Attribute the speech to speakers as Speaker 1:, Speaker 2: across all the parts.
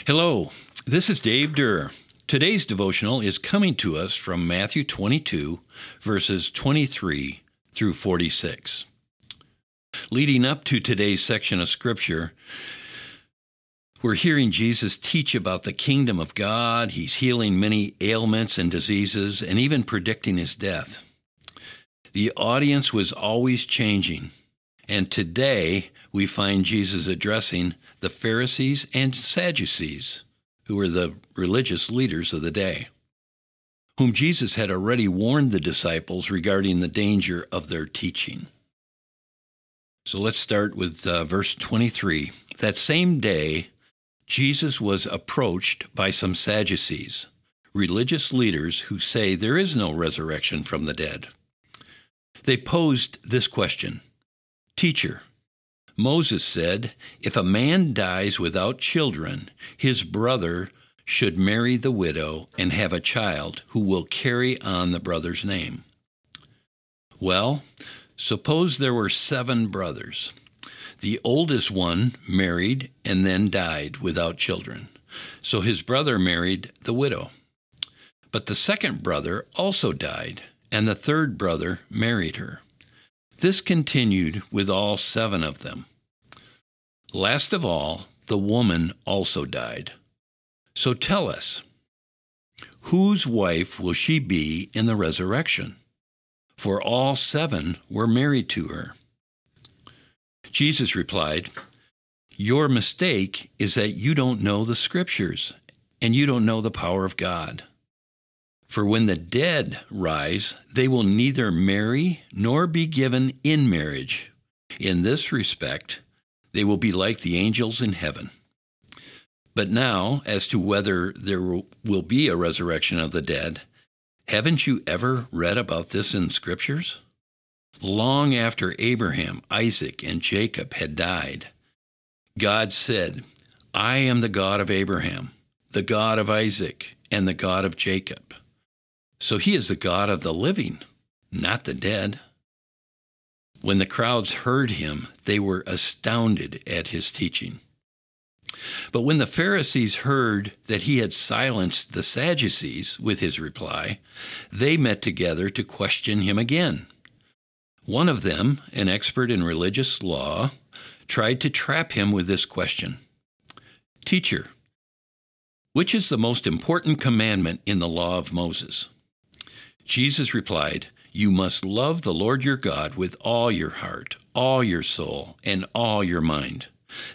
Speaker 1: Hello, this is Dave Deur. Today's devotional is coming to us from Matthew 22, verses 23 through 46. Leading up to today's section of Scripture, we're hearing Jesus teach about the kingdom of God. He's healing many ailments and diseases and even predicting his death. The audience was always changing, and today we find Jesus addressing the Pharisees and Sadducees, who were the religious leaders of the day, whom Jesus had already warned the disciples regarding the danger of their teaching. So let's start with uh, verse 23. That same day, Jesus was approached by some Sadducees, religious leaders who say there is no resurrection from the dead. They posed this question Teacher, Moses said, If a man dies without children, his brother should marry the widow and have a child who will carry on the brother's name. Well, suppose there were seven brothers. The oldest one married and then died without children. So his brother married the widow. But the second brother also died, and the third brother married her. This continued with all seven of them. Last of all, the woman also died. So tell us, whose wife will she be in the resurrection? For all seven were married to her. Jesus replied, Your mistake is that you don't know the scriptures and you don't know the power of God. For when the dead rise, they will neither marry nor be given in marriage. In this respect, they will be like the angels in heaven. But now, as to whether there will be a resurrection of the dead, haven't you ever read about this in scriptures? Long after Abraham, Isaac, and Jacob had died, God said, I am the God of Abraham, the God of Isaac, and the God of Jacob. So he is the God of the living, not the dead. When the crowds heard him, they were astounded at his teaching. But when the Pharisees heard that he had silenced the Sadducees with his reply, they met together to question him again. One of them, an expert in religious law, tried to trap him with this question Teacher, which is the most important commandment in the law of Moses? Jesus replied, You must love the Lord your God with all your heart, all your soul, and all your mind.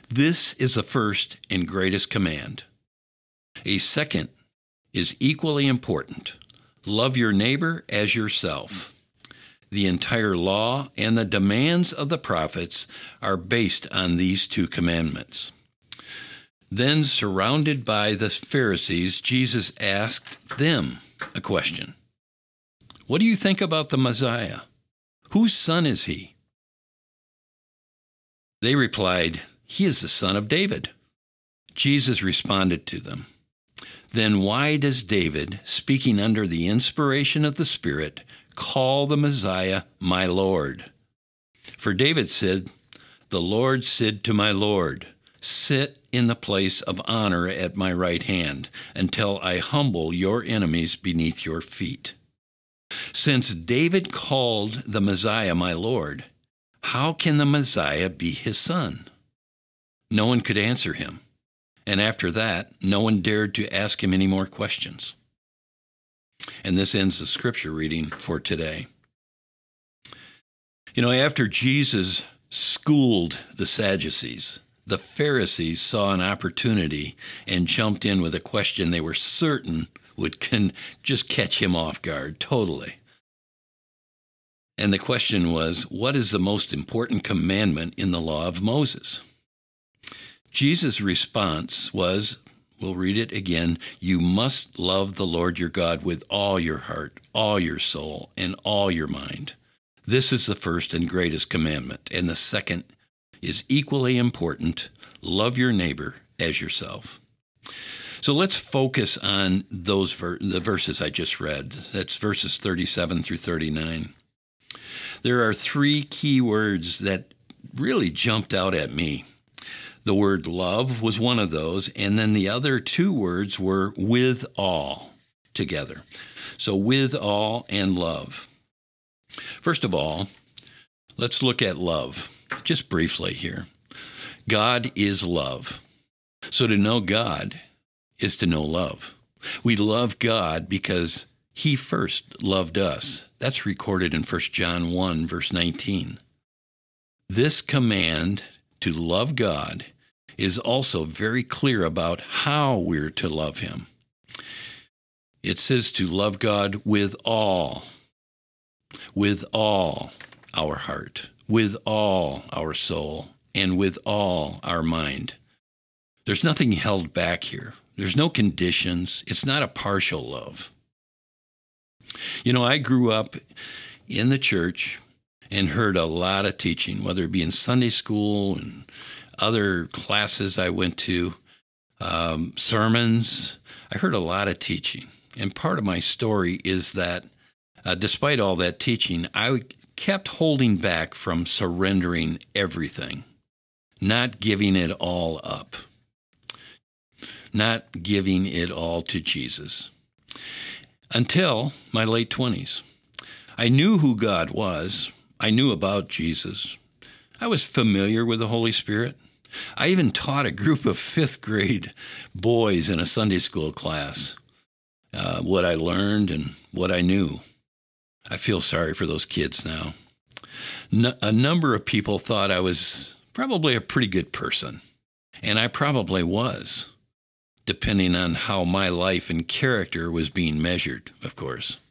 Speaker 1: This is the first and greatest command. A second is equally important love your neighbor as yourself. The entire law and the demands of the prophets are based on these two commandments. Then, surrounded by the Pharisees, Jesus asked them a question what do you think about the Messiah? Whose son is he? They replied, He is the son of David. Jesus responded to them, Then why does David, speaking under the inspiration of the Spirit, call the Messiah my Lord? For David said, The Lord said to my Lord, Sit in the place of honor at my right hand until I humble your enemies beneath your feet. Since David called the Messiah my Lord, how can the Messiah be his son? No one could answer him. And after that, no one dared to ask him any more questions. And this ends the scripture reading for today. You know, after Jesus schooled the Sadducees, the Pharisees saw an opportunity and jumped in with a question they were certain would can just catch him off guard totally. And the question was, what is the most important commandment in the law of Moses? Jesus' response was, we'll read it again, you must love the Lord your God with all your heart, all your soul, and all your mind. This is the first and greatest commandment, and the second is equally important love your neighbor as yourself. So let's focus on those ver- the verses I just read. That's verses 37 through 39. There are three key words that really jumped out at me. The word love was one of those, and then the other two words were with all together. So, with all and love. First of all, let's look at love just briefly here. God is love. So, to know God is to know love. We love God because he first loved us. That's recorded in 1 John 1, verse 19. This command to love God is also very clear about how we're to love him. It says to love God with all, with all our heart, with all our soul, and with all our mind. There's nothing held back here. There's no conditions. It's not a partial love. You know, I grew up in the church and heard a lot of teaching, whether it be in Sunday school and other classes I went to, um, sermons. I heard a lot of teaching. And part of my story is that uh, despite all that teaching, I kept holding back from surrendering everything, not giving it all up, not giving it all to Jesus. Until my late 20s. I knew who God was, I knew about Jesus, I was familiar with the Holy Spirit. I even taught a group of fifth grade boys in a Sunday school class uh, what I learned and what I knew. I feel sorry for those kids now. a number of people thought I was probably a pretty good person, and I probably was, depending on how my life and character was being measured, of course.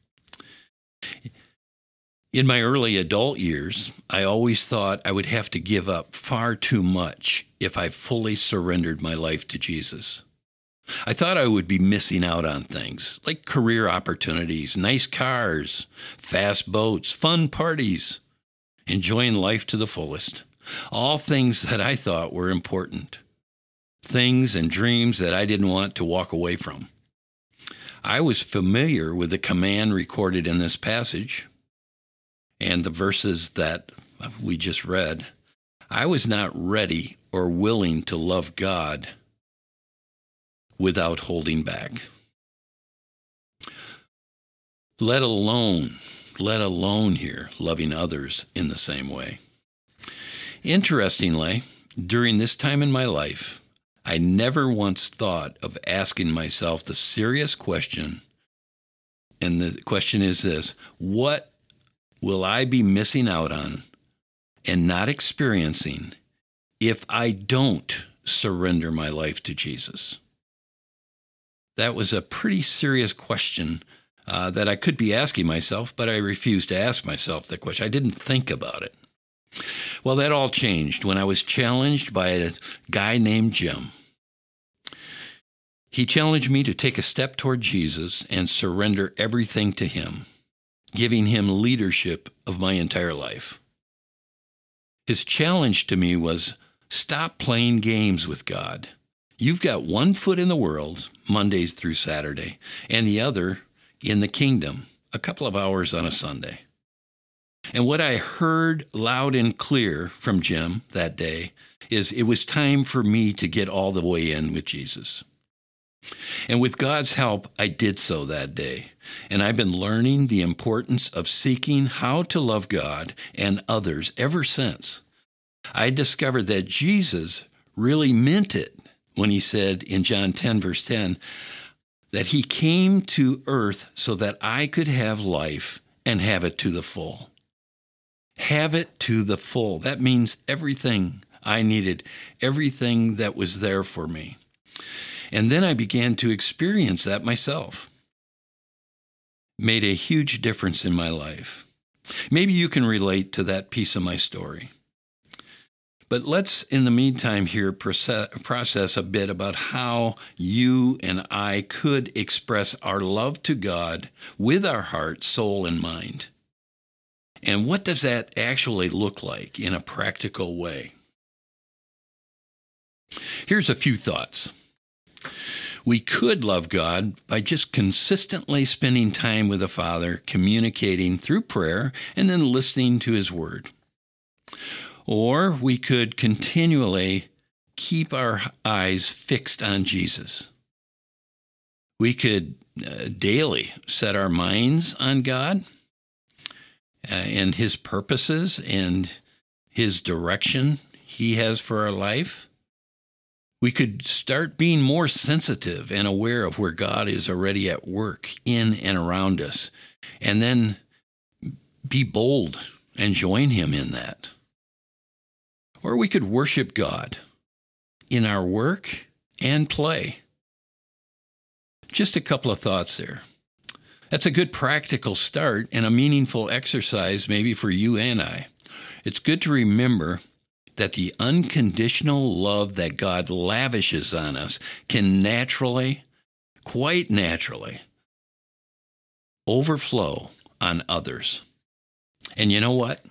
Speaker 1: In my early adult years, I always thought I would have to give up far too much if I fully surrendered my life to Jesus. I thought I would be missing out on things like career opportunities, nice cars, fast boats, fun parties, enjoying life to the fullest. All things that I thought were important. Things and dreams that I didn't want to walk away from. I was familiar with the command recorded in this passage and the verses that we just read. I was not ready or willing to love God without holding back. Let alone, let alone here, loving others in the same way. Interestingly, during this time in my life, I never once thought of asking myself the serious question. And the question is this What will I be missing out on and not experiencing if I don't surrender my life to Jesus? that was a pretty serious question uh, that I could be asking myself, but I refused to ask myself the question. I didn't think about it. Well, that all changed when I was challenged by a guy named Jim. He challenged me to take a step toward Jesus and surrender everything to Him, giving Him leadership of my entire life. His challenge to me was stop playing games with God You've got one foot in the world, Mondays through Saturday, and the other in the kingdom, a couple of hours on a Sunday. And what I heard loud and clear from Jim that day is it was time for me to get all the way in with Jesus. And with God's help, I did so that day. And I've been learning the importance of seeking how to love God and others ever since. I discovered that Jesus really meant it when he said in John 10, verse 10, that he came to earth so that I could have life and have it to the full. Have it to the full. That means everything I needed, everything that was there for me. And then I began to experience that myself. Made a huge difference in my life. Maybe you can relate to that piece of my story. But let's, in the meantime, here process a bit about how you and I could express our love to God with our heart, soul, and mind. And what does that actually look like in a practical way? Here's a few thoughts. We could love God by just consistently spending time with the Father, communicating through prayer, and then listening to His Word. Or we could continually keep our eyes fixed on Jesus. We could uh, daily set our minds on God uh, and His purposes and His direction He has for our life. We could start being more sensitive and aware of where God is already at work in and around us, and then be bold and join Him in that. Or we could worship God in our work and play. Just a couple of thoughts there. That's a good practical start and a meaningful exercise, maybe for you and I. It's good to remember that the unconditional love that God lavishes on us can naturally, quite naturally, overflow on others. And you know what?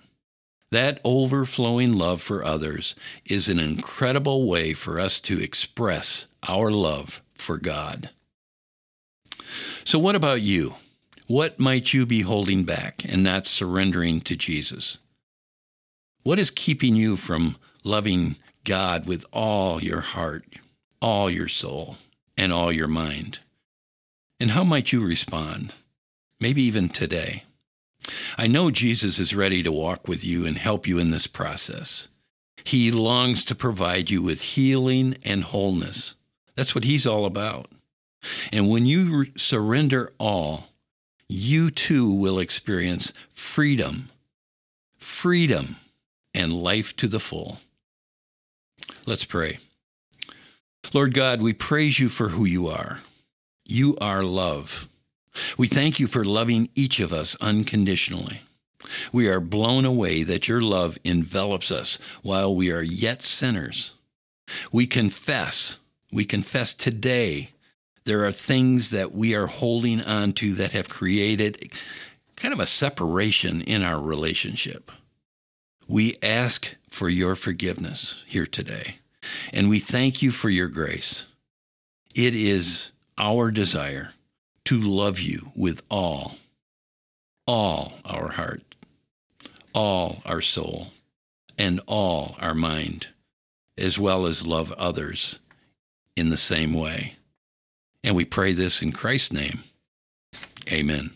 Speaker 1: That overflowing love for others is an incredible way for us to express our love for God. So, what about you? What might you be holding back and not surrendering to Jesus? What is keeping you from loving God with all your heart, all your soul, and all your mind? And how might you respond? Maybe even today. I know Jesus is ready to walk with you and help you in this process. He longs to provide you with healing and wholeness. That's what He's all about. And when you re- surrender all, you too will experience freedom, freedom, and life to the full. Let's pray. Lord God, we praise you for who you are. You are love. We thank you for loving each of us unconditionally. We are blown away that your love envelops us while we are yet sinners. We confess, we confess today there are things that we are holding on to that have created kind of a separation in our relationship. We ask for your forgiveness here today, and we thank you for your grace. It is our desire to love you with all, all our heart, all our soul, and all our mind, as well as love others in the same way. And we pray this in Christ's name. Amen.